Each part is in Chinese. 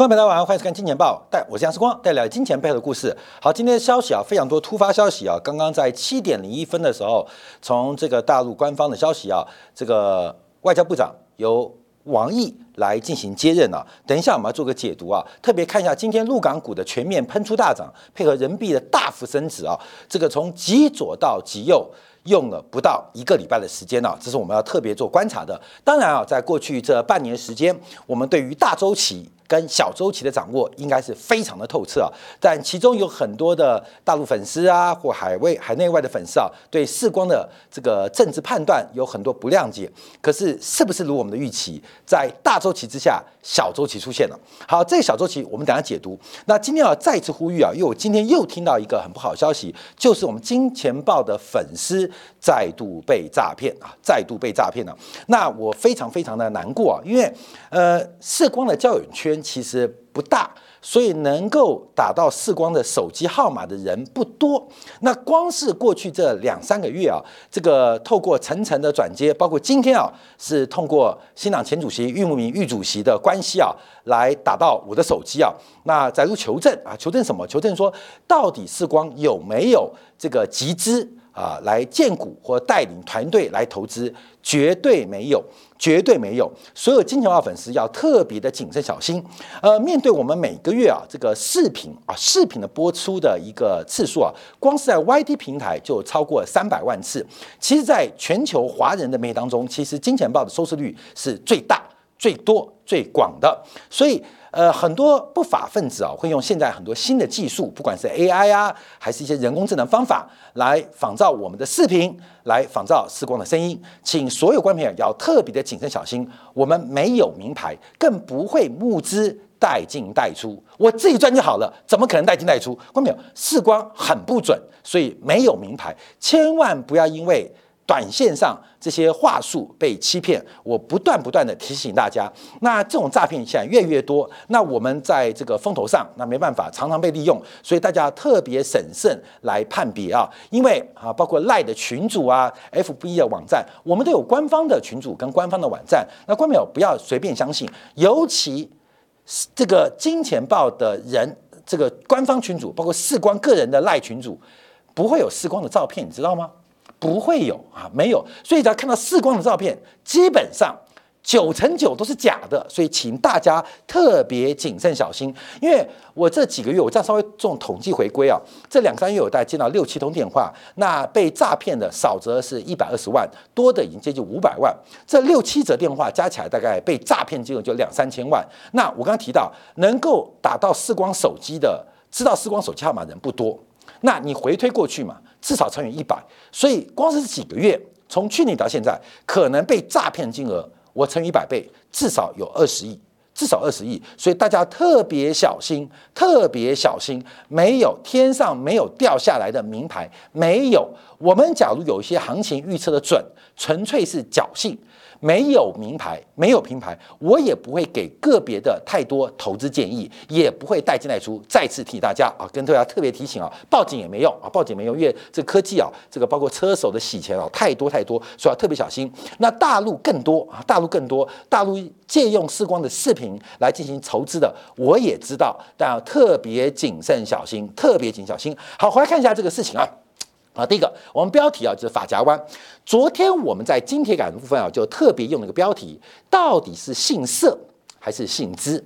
观众朋友大家好，欢迎收看《金钱报》，带我是杨世光，带来金钱背后的故事。好，今天的消息啊，非常多突发消息啊。刚刚在七点零一分的时候，从这个大陆官方的消息啊，这个外交部长由王毅来进行接任啊。等一下我们要做个解读啊，特别看一下今天陆港股的全面喷出大涨，配合人民币的大幅升值啊，这个从极左到极右。用了不到一个礼拜的时间呢，这是我们要特别做观察的。当然啊，在过去这半年时间，我们对于大周期跟小周期的掌握应该是非常的透彻啊。但其中有很多的大陆粉丝啊，或海外海内外的粉丝啊，对视光的这个政治判断有很多不谅解。可是是不是如我们的预期，在大周期之下，小周期出现了？好，这个小周期我们等下解读。那今天要再次呼吁啊，因为我今天又听到一个很不好的消息，就是我们金钱豹的粉丝。再度被诈骗啊！再度被诈骗了。那我非常非常的难过啊，因为呃，视光的交友圈其实不大，所以能够打到视光的手机号码的人不多。那光是过去这两三个月啊，这个透过层层的转接，包括今天啊，是通过新党前主席郁慕明郁主席的关系啊，来打到我的手机啊。那载入求证啊，求证什么？求证说到底视光有没有这个集资？啊，来荐股或带领团队来投资，绝对没有，绝对没有。所有金钱豹粉丝要特别的谨慎小心。呃，面对我们每个月啊，这个视频啊，视频的播出的一个次数啊，光是在 YT 平台就超过三百万次。其实，在全球华人的媒体当中，其实金钱豹的收视率是最大、最多、最广的。所以。呃，很多不法分子啊，会用现在很多新的技术，不管是 AI 啊，还是一些人工智能方法，来仿造我们的视频，来仿造视光的声音。请所有观众朋友要特别的谨慎小心，我们没有名牌，更不会募资带进带出，我自己赚就好了，怎么可能带进带出？观众朋友，视光很不准，所以没有名牌，千万不要因为。短线上这些话术被欺骗，我不断不断的提醒大家，那这种诈骗现在越来越多，那我们在这个风头上，那没办法，常常被利用，所以大家特别审慎来判别啊，因为啊，包括赖的群主啊，FB 的网站，我们都有官方的群主跟官方的网站，那官友不要随便相信，尤其这个金钱豹的人，这个官方群主，包括视光个人的赖群主，不会有视光的照片，你知道吗？不会有啊，没有，所以只要看到视光的照片，基本上九成九都是假的，所以请大家特别谨慎小心。因为我这几个月，我这样稍微做统计回归啊，这两三月我大概接到六七通电话，那被诈骗的少则是一百二十万，多的已经接近五百万。这六七则电话加起来，大概被诈骗金额就两三千万。那我刚刚提到，能够打到视光手机的，知道视光手机号码人不多。那你回推过去嘛，至少乘以一百，所以光是几个月，从去年到现在，可能被诈骗金额，我乘一百倍，至少有二十亿，至少二十亿，所以大家特别小心，特别小心，没有天上没有掉下来的名牌，没有。我们假如有一些行情预测的准，纯粹是侥幸。没有名牌，没有品牌，我也不会给个别的太多投资建议，也不会带进来出。再次提大家啊，跟大家特别提醒啊，报警也没用啊，报警没用，因为这科技啊，这个包括车手的洗钱啊，太多太多，所以要特别小心。那大陆更多啊，大陆更多，大陆借用视光的视频来进行筹资的，我也知道，但要特别谨慎小心，特别谨小心。好，回来看一下这个事情啊。啊，第一个，我们标题啊就是法夹湾。昨天我们在金铁杆的部分啊，就特别用了一个标题，到底是姓社还是姓资？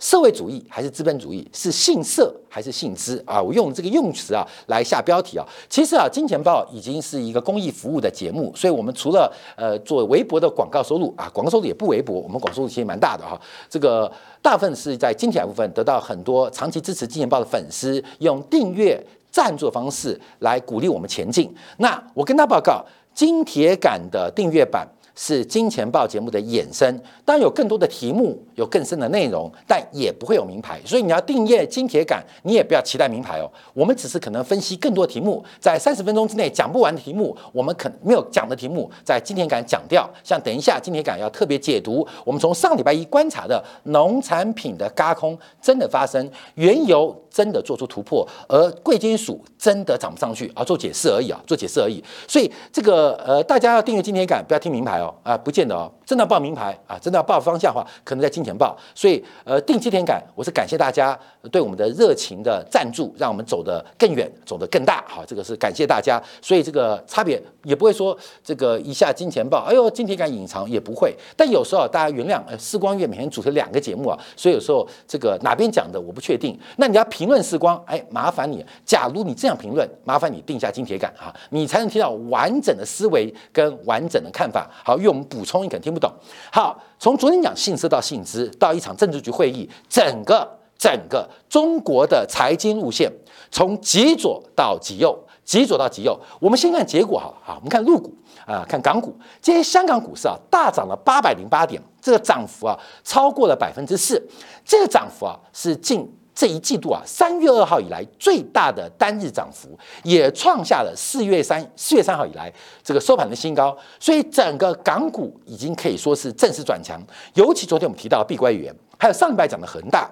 社会主义还是资本主义？是姓社还是姓资啊？我用这个用词啊来下标题啊。其实啊，金钱豹已经是一个公益服务的节目，所以我们除了呃做微博的广告收入啊，广告收入也不微薄，我们广告收入其实蛮大的哈。这个大部分是在金铁杆部分得到很多长期支持金钱豹的粉丝用订阅。赞助方式来鼓励我们前进。那我跟他报告，金铁杆的订阅版。是金钱豹节目的衍生，当然有更多的题目，有更深的内容，但也不会有名牌。所以你要订阅金铁杆，你也不要期待名牌哦。我们只是可能分析更多题目，在三十分钟之内讲不完的题目，我们可没有讲的题目，在金铁杆讲掉。像等一下金铁杆要特别解读，我们从上礼拜一观察的农产品的嘎空真的发生，原油真的做出突破，而贵金属真的涨不上去，而做解释而已啊，做解释而已。所以这个呃，大家要订阅金铁杆，不要听名牌哦。啊，不见得哦，真的报名牌啊，真的要报方向的话，可能在金钱豹。所以，呃，定期点感，我是感谢大家对我们的热情的赞助，让我们走得更远，走得更大。好，这个是感谢大家。所以这个差别也不会说这个一下金钱豹，哎呦，金铁杆隐藏也不会。但有时候大家原谅，呃，时光月每天主持两个节目啊，所以有时候这个哪边讲的我不确定。那你要评论时光，哎，麻烦你，假如你这样评论，麻烦你定下金铁杆啊，你才能听到完整的思维跟完整的看法。好，因为我们补充，你可能听不。不懂好，从昨天讲信资到信资，到一场政治局会议，整个整个中国的财经路线，从极左到极右，极左到极右。我们先看结果哈，好，我们看陆股啊，看港股，今天香港股市啊，大涨了八百零八点，这个涨幅啊，超过了百分之四，这个涨幅啊，是近。这一季度啊，三月二号以来最大的单日涨幅，也创下了四月三四月三号以来这个收盘的新高。所以整个港股已经可以说是正式转强。尤其昨天我们提到碧桂园，还有上礼拜讲的恒大，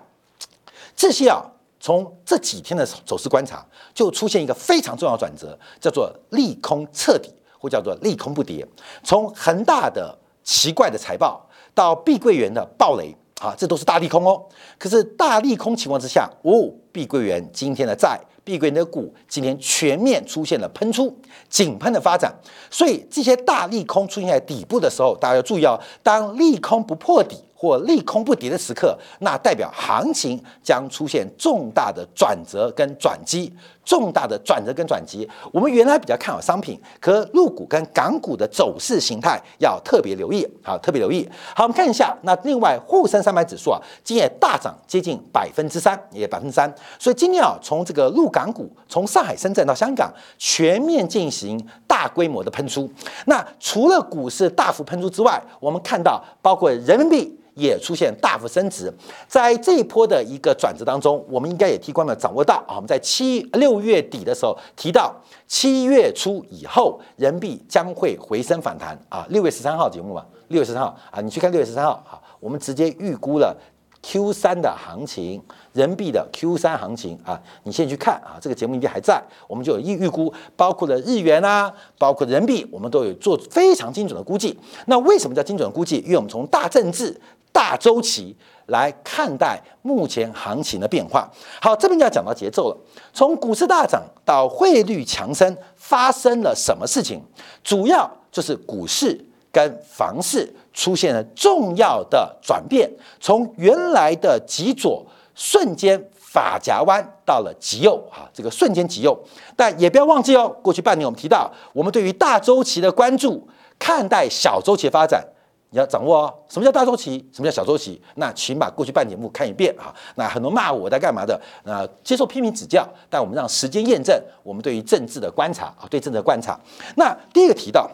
这些啊，从这几天的走势观察，就出现一个非常重要转折，叫做利空彻底，或叫做利空不跌。从恒大的奇怪的财报到碧桂园的暴雷。啊，这都是大利空哦。可是大利空情况之下，哦，碧桂园今天的债、碧桂园的股今天全面出现了喷出、井喷的发展。所以这些大利空出现在底部的时候，大家要注意哦。当利空不破底或利空不跌的时刻，那代表行情将出现重大的转折跟转机。重大的转折跟转机，我们原来比较看好商品，可陆股跟港股的走势形态要特别留意，好，特别留意。好，我们看一下，那另外沪深三百指数啊，今夜大涨接近百分之三，也百分之三。所以今天啊，从这个陆港股，从上海、深圳到香港，全面进行大规模的喷出。那除了股市大幅喷出之外，我们看到包括人民币。也出现大幅升值，在这一波的一个转折当中，我们应该也替观众掌握到啊，我们在七六月底的时候提到，七月初以后人民币将会回升反弹啊。六月十三号节目嘛，六月十三号啊，你去看六月十三号啊，我们直接预估了 Q 三的行情，人民币的 Q 三行情啊，你先去看啊，这个节目应该还在，我们就有预预估，包括了日元啊，包括人民币，我们都有做非常精准的估计。那为什么叫精准估计？因为我们从大政治。大周期来看待目前行情的变化。好，这边就要讲到节奏了。从股市大涨到汇率强升，发生了什么事情？主要就是股市跟房市出现了重要的转变，从原来的极左瞬间法夹弯到了极右啊，这个瞬间极右。但也不要忘记哦，过去半年我们提到，我们对于大周期的关注，看待小周期发展。你要掌握哦，什么叫大周期？什么叫小周期？那请把过去半节目看一遍啊。那很多骂我在干嘛的？那接受批评指教，但我们让时间验证我们对于政治的观察啊，对政治的观察。那第一个提到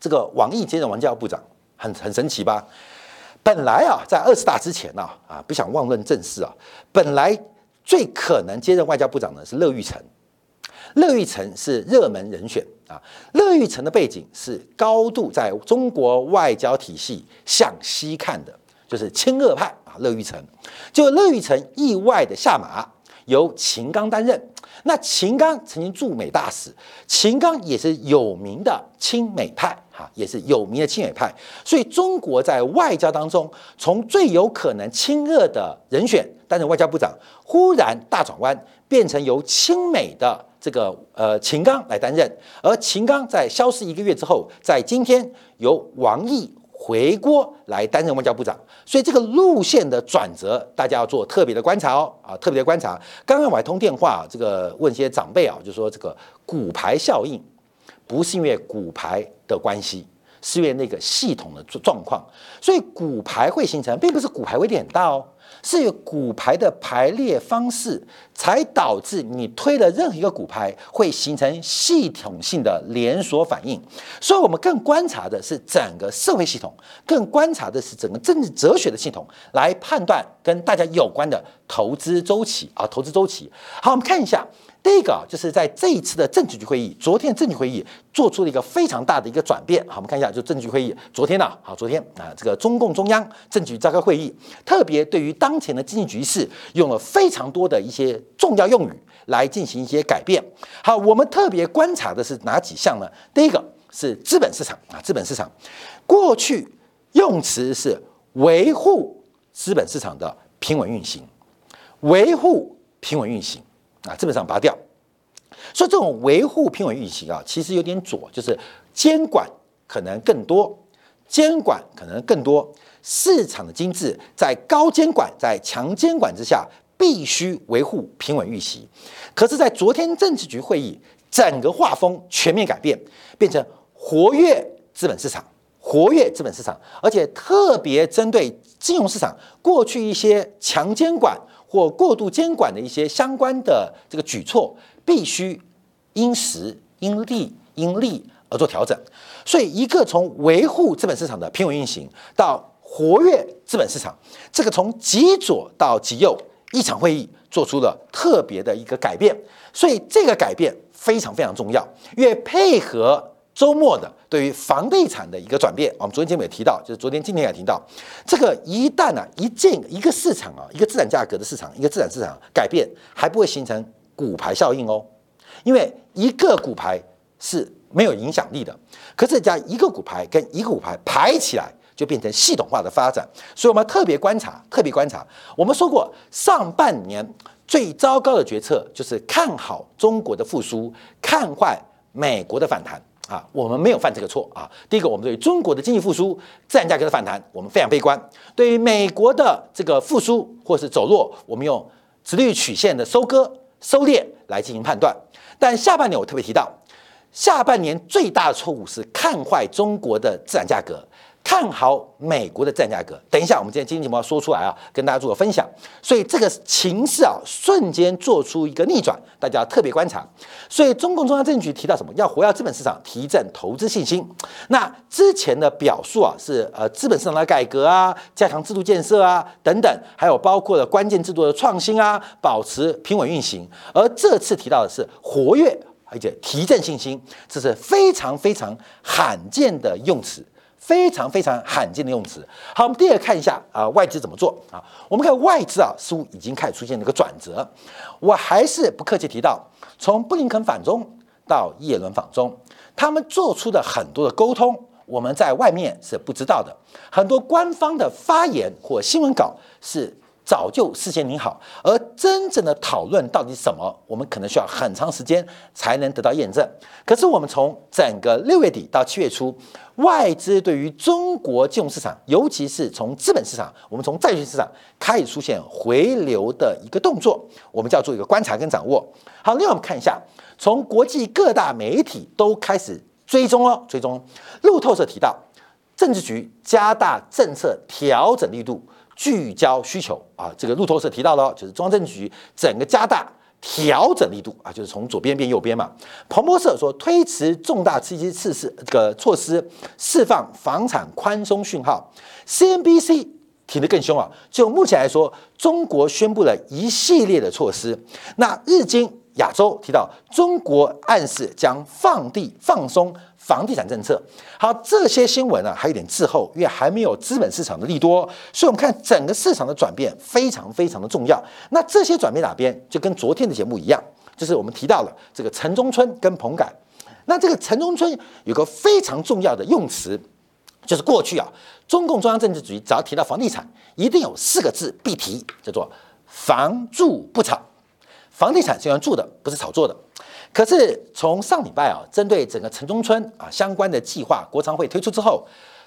这个网易接任王教部长，很很神奇吧？本来啊，在二十大之前呢，啊，不想妄论政事啊，本来最可能接任外交部长的是乐玉成。乐玉成是热门人选啊！乐玉成的背景是高度在中国外交体系向西看的，就是亲俄派啊。乐玉成，就乐玉成意外的下马，由秦刚担任。那秦刚曾经驻美大使，秦刚也是有名的亲美派哈，也是有名的亲美派。所以中国在外交当中，从最有可能亲俄的人选担任外交部长，忽然大转弯，变成由亲美的。这个呃，秦刚来担任，而秦刚在消失一个月之后，在今天由王毅回国来担任外交部长，所以这个路线的转折，大家要做特别的观察哦啊，特别的观察。刚刚我还通电话，这个问一些长辈啊，就说这个骨牌效应不是因为骨牌的关系，是因为那个系统的状况，所以骨牌会形成，并不是骨牌威力很大哦。是有骨牌的排列方式，才导致你推的任何一个骨牌会形成系统性的连锁反应。所以，我们更观察的是整个社会系统，更观察的是整个政治哲学的系统，来判断跟大家有关的投资周期啊，投资周期。好，我们看一下。第一个就是在这一次的政治局会议，昨天政治会议做出了一个非常大的一个转变。好，我们看一下，就政治局会议昨天呢，好，昨天啊，这个中共中央政治局召开会议，特别对于当前的经济局势用了非常多的一些重要用语来进行一些改变。好，我们特别观察的是哪几项呢？第一个是资本市场啊，资本市场过去用词是维护资本市场的平稳运行，维护平稳运行啊，基本上拔掉。所以这种维护平稳运行啊，其实有点左，就是监管可能更多，监管可能更多，市场的机制在高监管、在强监管之下，必须维护平稳运行。可是，在昨天政治局会议，整个画风全面改变，变成活跃资本市场。活跃资本市场，而且特别针对金融市场过去一些强监管或过度监管的一些相关的这个举措，必须因时因利因利而做调整。所以，一个从维护资本市场的平稳运行到活跃资本市场，这个从极左到极右一场会议做出了特别的一个改变。所以，这个改变非常非常重要，因为配合。周末的对于房地产的一个转变，我们昨天节目也提到，就是昨天今天也提到，这个一旦呢一进一个市场啊，一个资产价格的市场，一个资产市场改变，还不会形成股牌效应哦，因为一个股牌是没有影响力的，可是加一个股牌跟一个股牌排起来，就变成系统化的发展，所以我们特别观察，特别观察，我们说过上半年最糟糕的决策就是看好中国的复苏，看坏美国的反弹。啊，我们没有犯这个错啊。第一个，我们对于中国的经济复苏、自然价格的反弹，我们非常悲观；对于美国的这个复苏或是走弱，我们用直率曲线的收割、收敛来进行判断。但下半年我特别提到，下半年最大的错误是看坏中国的自然价格。看好美国的战价格，等一下，我们今天经济节目要说出来啊，跟大家做个分享。所以这个情势啊，瞬间做出一个逆转，大家要特别观察。所以中共中央政治局提到什么？要活跃资本市场，提振投资信心。那之前的表述啊，是呃资本市场的改革啊，加强制度建设啊等等，还有包括了关键制度的创新啊，保持平稳运行。而这次提到的是活跃而且提振信心，这是非常非常罕见的用词。非常非常罕见的用词。好，我们第二个看一下啊，外资怎么做啊？我们看外资啊，似乎已经开始出现了一个转折。我还是不客气提到，从布林肯访中到耶伦访中，他们做出的很多的沟通，我们在外面是不知道的。很多官方的发言或新闻稿是。早就事先拟好，而真正的讨论到底什么，我们可能需要很长时间才能得到验证。可是我们从整个六月底到七月初，外资对于中国金融市场，尤其是从资本市场，我们从债券市场开始出现回流的一个动作，我们叫做一个观察跟掌握。好，另外我们看一下，从国际各大媒体都开始追踪哦，追踪路透社提到，政治局加大政策调整力度。聚焦需求啊，这个路透社提到了，就是中央政局整个加大调整力度啊，就是从左边变右边嘛。彭博社说推迟重大刺激措施这个措施，释放房产宽松讯号。CNBC 提得更凶啊，就目前来说，中国宣布了一系列的措施。那日经亚洲提到，中国暗示将放地放松。房地产政策好，这些新闻呢还有点滞后，因为还没有资本市场的利多，所以我们看整个市场的转变非常非常的重要。那这些转变哪边？就跟昨天的节目一样，就是我们提到了这个城中村跟棚改。那这个城中村有个非常重要的用词，就是过去啊，中共中央政治局只要提到房地产，一定有四个字必提，叫做“房住不炒”。房地产是用住的，不是炒作的。可是从上礼拜啊，针对整个城中村啊相关的计划，国常会推出之后，“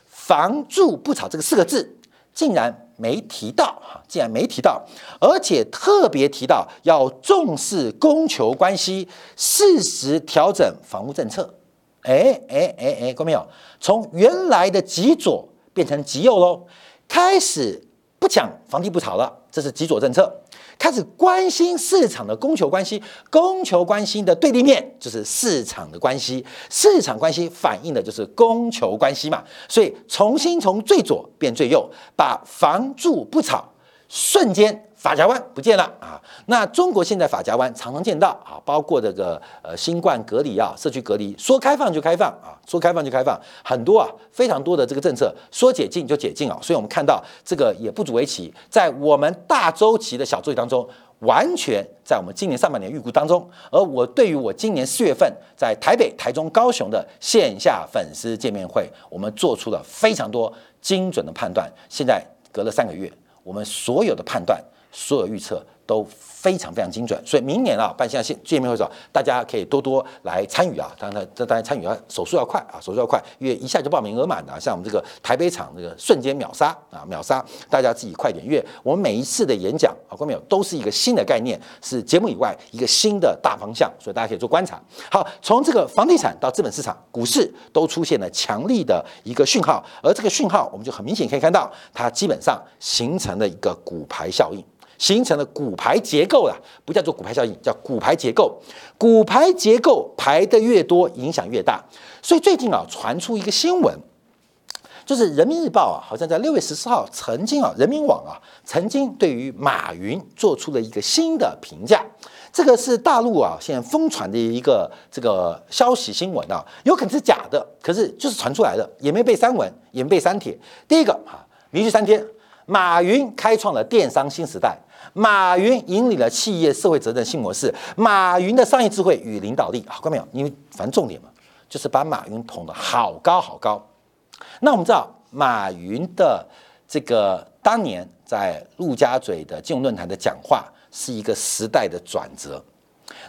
房住不炒”这个四个字竟然没提到哈，竟然没提到，而且特别提到要重视供求关系，适时调整房屋政策。哎哎哎哎，看到没有？从原来的极左变成极右喽，开始不讲房地不炒了，这是极左政策。开始关心市场的供求关系，供求关系的对立面就是市场的关系，市场关系反映的就是供求关系嘛。所以重新从最左变最右，把房住不炒瞬间法家湾不见了啊。那中国现在法家湾常常见到啊，包括这个呃新冠隔离啊，社区隔离，说开放就开放啊，说开放就开放，很多啊，非常多的这个政策说解禁就解禁啊。所以我们看到这个也不足为奇，在我们大周期的小周期当中。完全在我们今年上半年预估当中，而我对于我今年四月份在台北、台中、高雄的线下粉丝见面会，我们做出了非常多精准的判断。现在隔了三个月，我们所有的判断、所有预测都。非常非常精准，所以明年啊办下见见面会的时候，大家可以多多来参与啊。当然，这大家参与要手速要快啊，手速要快，因为一下就报名额满的。像我们这个台北场这个瞬间秒杀啊，秒杀，大家自己快点，因为我们每一次的演讲啊，观众友都是一个新的概念，是节目以外一个新的大方向，所以大家可以做观察。好，从这个房地产到资本市场、股市都出现了强力的一个讯号，而这个讯号我们就很明显可以看到，它基本上形成了一个股牌效应。形成了股牌结构了，不叫做股牌效应，叫股牌结构。股牌结构排的越多，影响越大。所以最近啊，传出一个新闻，就是人民日报啊，好像在六月十四号曾经啊，人民网啊，曾经对于马云做出了一个新的评价。这个是大陆啊现在疯传的一个这个消息新闻啊，有可能是假的，可是就是传出来的，也没被删文，也没被删帖。第一个啊，连续三天，马云开创了电商新时代。马云引领了企业社会责任新模式。马云的商业智慧与领导力，好看没有？因为反正重点嘛，就是把马云捧得好高好高。那我们知道，马云的这个当年在陆家嘴的金融论坛的讲话，是一个时代的转折。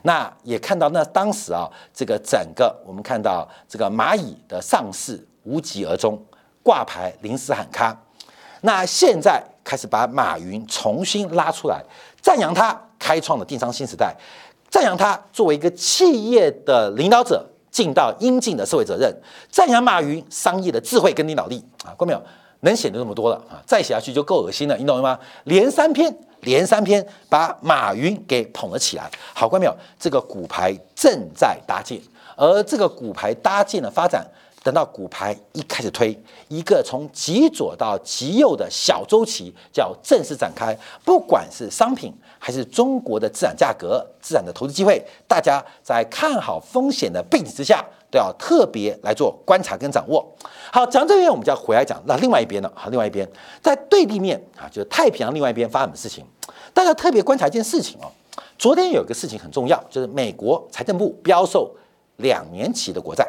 那也看到，那当时啊，这个整个我们看到这个蚂蚁的上市无疾而终，挂牌临时喊卡。那现在。开始把马云重新拉出来，赞扬他开创了电商新时代，赞扬他作为一个企业的领导者尽到应尽的社会责任，赞扬马云商业的智慧跟领导力啊，过没有？能写的那么多了啊，再写下去就够恶心了，你懂了吗？连三篇，连三篇把马云给捧了起来，好，过没有？这个骨牌正在搭建，而这个骨牌搭建的发展。等到股牌一开始推，一个从极左到极右的小周期叫正式展开。不管是商品还是中国的资产价格、资产的投资机会，大家在看好风险的背景之下，都要特别来做观察跟掌握。好，讲这边我们就要回来讲那另外一边了。好，另外一边在对立面啊，就是太平洋另外一边发生的事情，大家特别观察一件事情哦。昨天有一个事情很重要，就是美国财政部标售两年期的国债。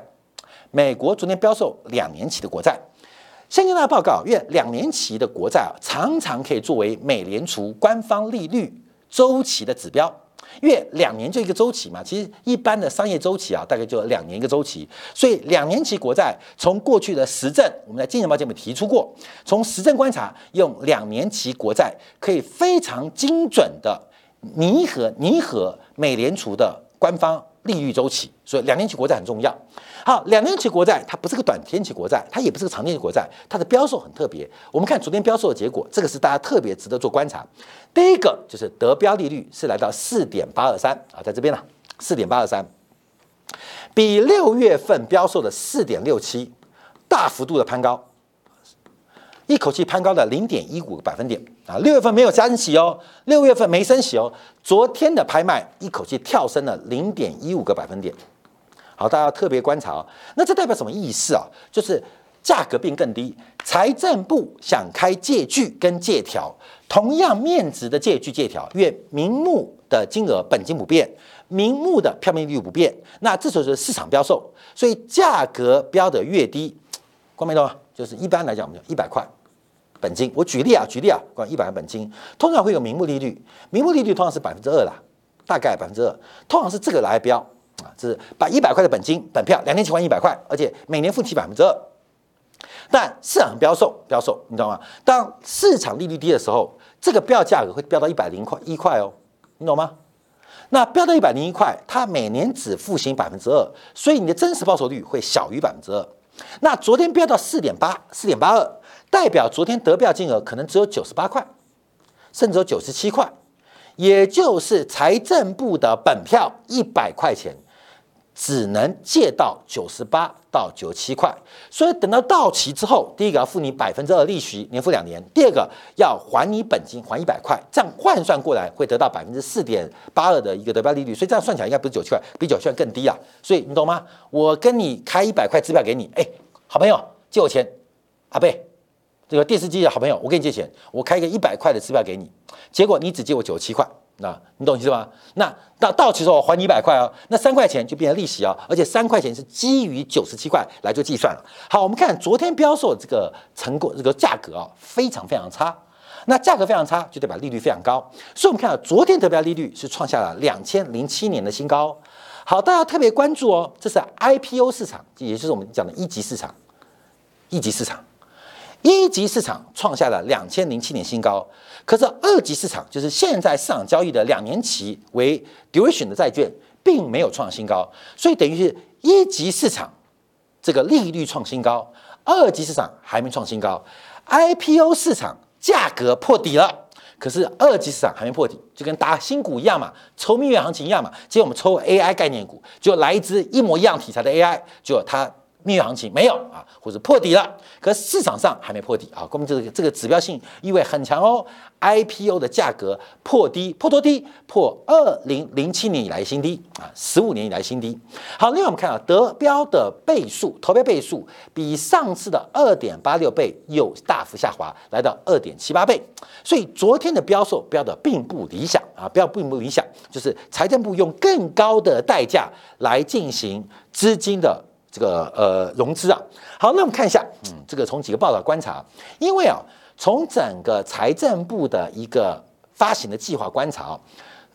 美国昨天标售两年期的国债，先跟大报告，因为两年期的国债啊，常常可以作为美联储官方利率周期的指标，因为两年就一个周期嘛。其实一般的商业周期啊，大概就两年一个周期，所以两年期国债从过去的实证，我们在金钱报节目提出过，从实证观察，用两年期国债可以非常精准的拟合拟合美联储的官方利率周期，所以两年期国债很重要。好，两年期国债它不是个短天期国债，它也不是个长天期国债，它的标售很特别。我们看昨天标售的结果，这个是大家特别值得做观察。第一个就是得标利率是来到四点八二三啊，在这边呢，四点八二三，比六月份标售的四点六七大幅度的攀高，一口气攀高了零点一五个百分点啊。六月份没有升息哦，六月份没升息哦，昨天的拍卖一口气跳升了零点一五个百分点。好，大家要特别观察哦。那这代表什么意思啊？就是价格变更低。财政部想开借据跟借条，同样面值的借据借条，因为名目的金额本金不变，名目的票面利率不变，那这就是市场标售，所以价格标的越低，光明懂吗？就是一般来讲，我们讲一百块本金。我举例啊，举例啊，关一百块本金，通常会有名目利率，名目利率通常是百分之二啦，大概百分之二，通常是这个来标。啊，这是把一百块的本金本票两年期还一百块，而且每年付期百分之二。但市场标售标售，你知道吗？当市场利率低的时候，这个标价格会飙到一百零块一块哦，你懂吗？那飙到一百零一块，它每年只付行百分之二，所以你的真实报酬率会小于百分之二。那昨天飙到四点八四点八二，代表昨天得标金额可能只有九十八块，甚至有九十七块，也就是财政部的本票一百块钱。只能借到九十八到九十七块，所以等到到期之后，第一个要付你百分之二利息，年付两年；第二个要还你本金，还一百块，这样换算过来会得到百分之四点八二的一个得标利率，所以这样算起来应该不是九七块，比九七块更低啊。所以你懂吗？我跟你开一百块支票给你，哎，好朋友借我钱，阿贝，这个电视机的好朋友，我给你借钱，我开一个一百块的支票给你，结果你只借我九十七块。那你懂意思吗？那到到期时候还你一百块哦，那三块钱就变成利息哦，而且三块钱是基于九十七块来做计算了。好，我们看昨天标售这个成果，这个价格啊非常非常差。那价格非常差，就代表利率非常高。所以我们看到昨天特标利率是创下了两千零七年的新高。好，大家特别关注哦，这是 IPO 市场，也就是我们讲的一级市场，一级市场。一级市场创下了两千零七年新高，可是二级市场就是现在市场交易的两年期为 duration 的债券，并没有创新高，所以等于是一级市场这个利率创新高，二级市场还没创新高。IPO 市场价格破底了，可是二级市场还没破底，就跟打新股一样嘛，抽蜜月行情一样嘛。今天我们抽 AI 概念股，就来一只一模一样题材的 AI，就它。蜜月行情没有啊，或者破底了，可市场上还没破底啊，我们这个这个指标性意味很强哦。IPO 的价格破低，破多低？破二零零七年以来新低啊，十五年以来新低。好，另外我们看到得标的倍数，投标倍数比上次的二点八六倍又大幅下滑，来到二点七八倍。所以昨天的标售标的并不理想啊，标并不理想，就是财政部用更高的代价来进行资金的。这个呃融资啊，好，那我们看一下，嗯，这个从几个报道观察，因为啊，从整个财政部的一个发行的计划观察，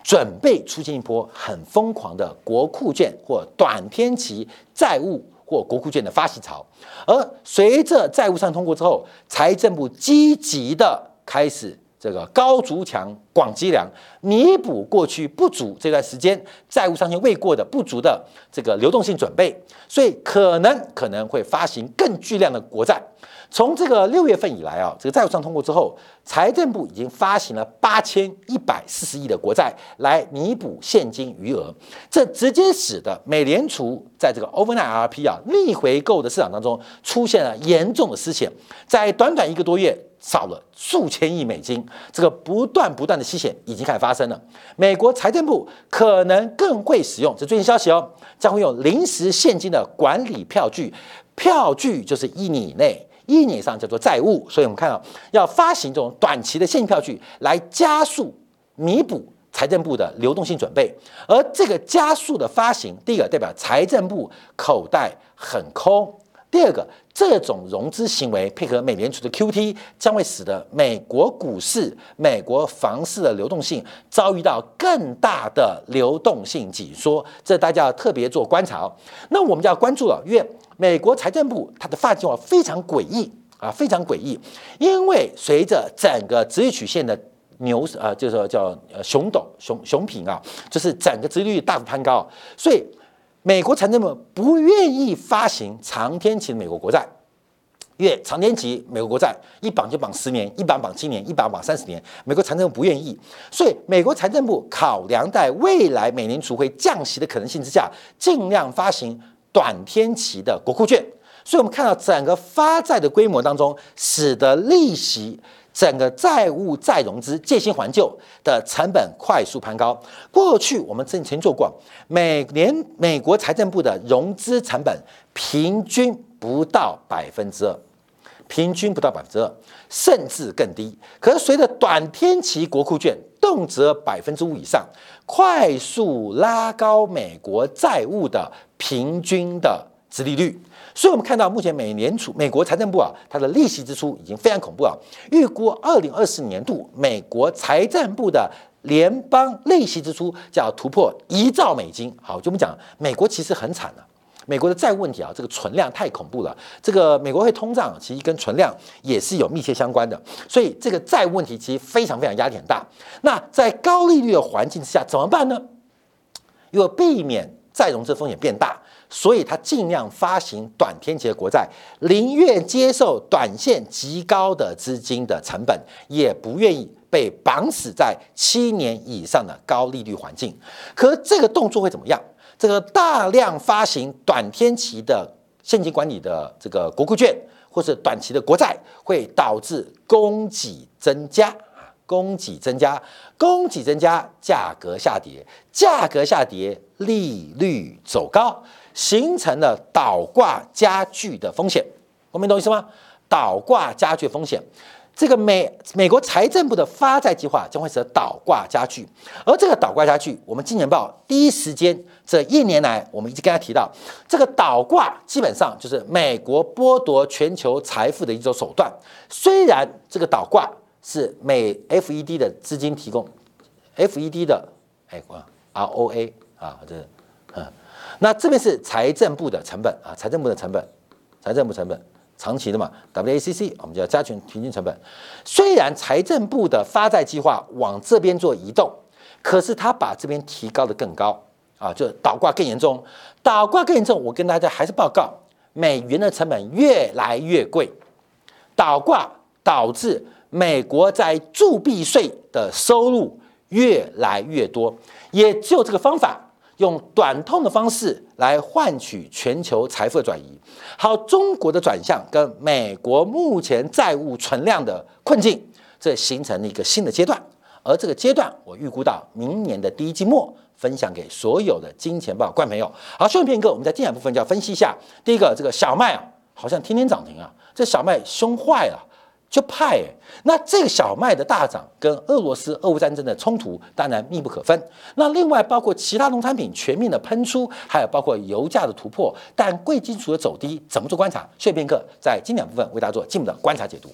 准备出现一波很疯狂的国库券或短天期债务或国库券的发行潮，而随着债务上通过之后，财政部积极的开始。这个高筑墙、广积粮，弥补过去不足这段时间债务上限未过的不足的这个流动性准备，所以可能可能会发行更巨量的国债。从这个六月份以来啊，这个债务上通过之后，财政部已经发行了八千一百四十亿的国债来弥补现金余额，这直接使得美联储在这个 overnight RP 啊逆回购的市场当中出现了严重的失险，在短短一个多月。少了数千亿美金，这个不断不断的吸险已经开始发生了。美国财政部可能更会使用，这最新消息哦，将会用临时现金的管理票据，票据就是一年以内，一年以上叫做债务。所以我们看到要发行这种短期的现金票据，来加速弥补财政部的流动性准备。而这个加速的发行，第一个代表财政部口袋很空。第二个，这种融资行为配合美联储的 QT，将会使得美国股市、美国房市的流动性遭遇到更大的流动性紧缩，这大家要特别做观察哦。那我们就要关注了，因为美国财政部它的发计划非常诡异啊，非常诡异，因为随着整个直率曲线的牛呃，就是说叫呃熊陡熊熊平啊，就是整个直率大幅攀高，所以。美国财政部不愿意发行长天期的美国国债，因为长天期美国国债一绑就绑十年，一绑绑七年，一绑绑三十年。美国财政部不愿意，所以美国财政部考量在未来美联储会降息的可能性之下，尽量发行短天期的国库券。所以，我们看到整个发债的规模当中，使得利息。整个债务再融资借新还旧的成本快速攀高。过去我们之前做过，每年美国财政部的融资成本平均不到百分之二，平均不到百分之二，甚至更低。可是随着短天期国库券动辄百分之五以上，快速拉高美国债务的平均的殖利率。所以，我们看到目前美联储、美国财政部啊，它的利息支出已经非常恐怖啊。预估二零二四年度美国财政部的联邦利息支出就要突破一兆美金。好，就我们讲，美国其实很惨了。美国的债务问题啊，这个存量太恐怖了。这个美国会通胀，其实跟存量也是有密切相关的。所以，这个债务问题其实非常非常压力很大。那在高利率的环境之下怎么办呢？为避免再融资风险变大。所以，他尽量发行短天期的国债，宁愿接受短线极高的资金的成本，也不愿意被绑死在七年以上的高利率环境。可这个动作会怎么样？这个大量发行短天期的现金管理的这个国库券，或是短期的国债，会导致供给增加啊，供给增加，供给增加，价格下跌，价格下跌，利率走高，形成了倒挂加剧的风险。我们懂意思吗？倒挂加剧风险。这个美美国财政部的发债计划将会使得倒挂加剧，而这个倒挂加剧，我们金钱报第一时间这一年来，我们一直跟他提到，这个倒挂基本上就是美国剥夺全球财富的一种手段。虽然这个倒挂是美 FED 的资金提供，FED 的哎 ROA 啊，这嗯，那这边是财政部的成本啊，财政部的成本，财政部成本。长期的嘛，WACC，我们叫加权平均成本。虽然财政部的发债计划往这边做移动，可是它把这边提高的更高啊，就倒挂更严重。倒挂更严重，我跟大家还是报告，美元的成本越来越贵，倒挂导致美国在铸币税的收入越来越多，也只有这个方法。用短痛的方式来换取全球财富的转移，好，中国的转向跟美国目前债务存量的困境，这形成了一个新的阶段。而这个阶段，我预估到明年的第一季末，分享给所有的金钱豹观众朋友。好，顺便一个，我们在进展部分就要分析一下。第一个，这个小麦啊，好像天天涨停啊，这小麦凶坏了。就派哎，那这个小麦的大涨跟俄罗斯俄乌战争的冲突当然密不可分。那另外包括其他农产品全面的喷出，还有包括油价的突破，但贵金属的走低怎么做观察？谢片刻在经典部分为大家做进一步的观察解读。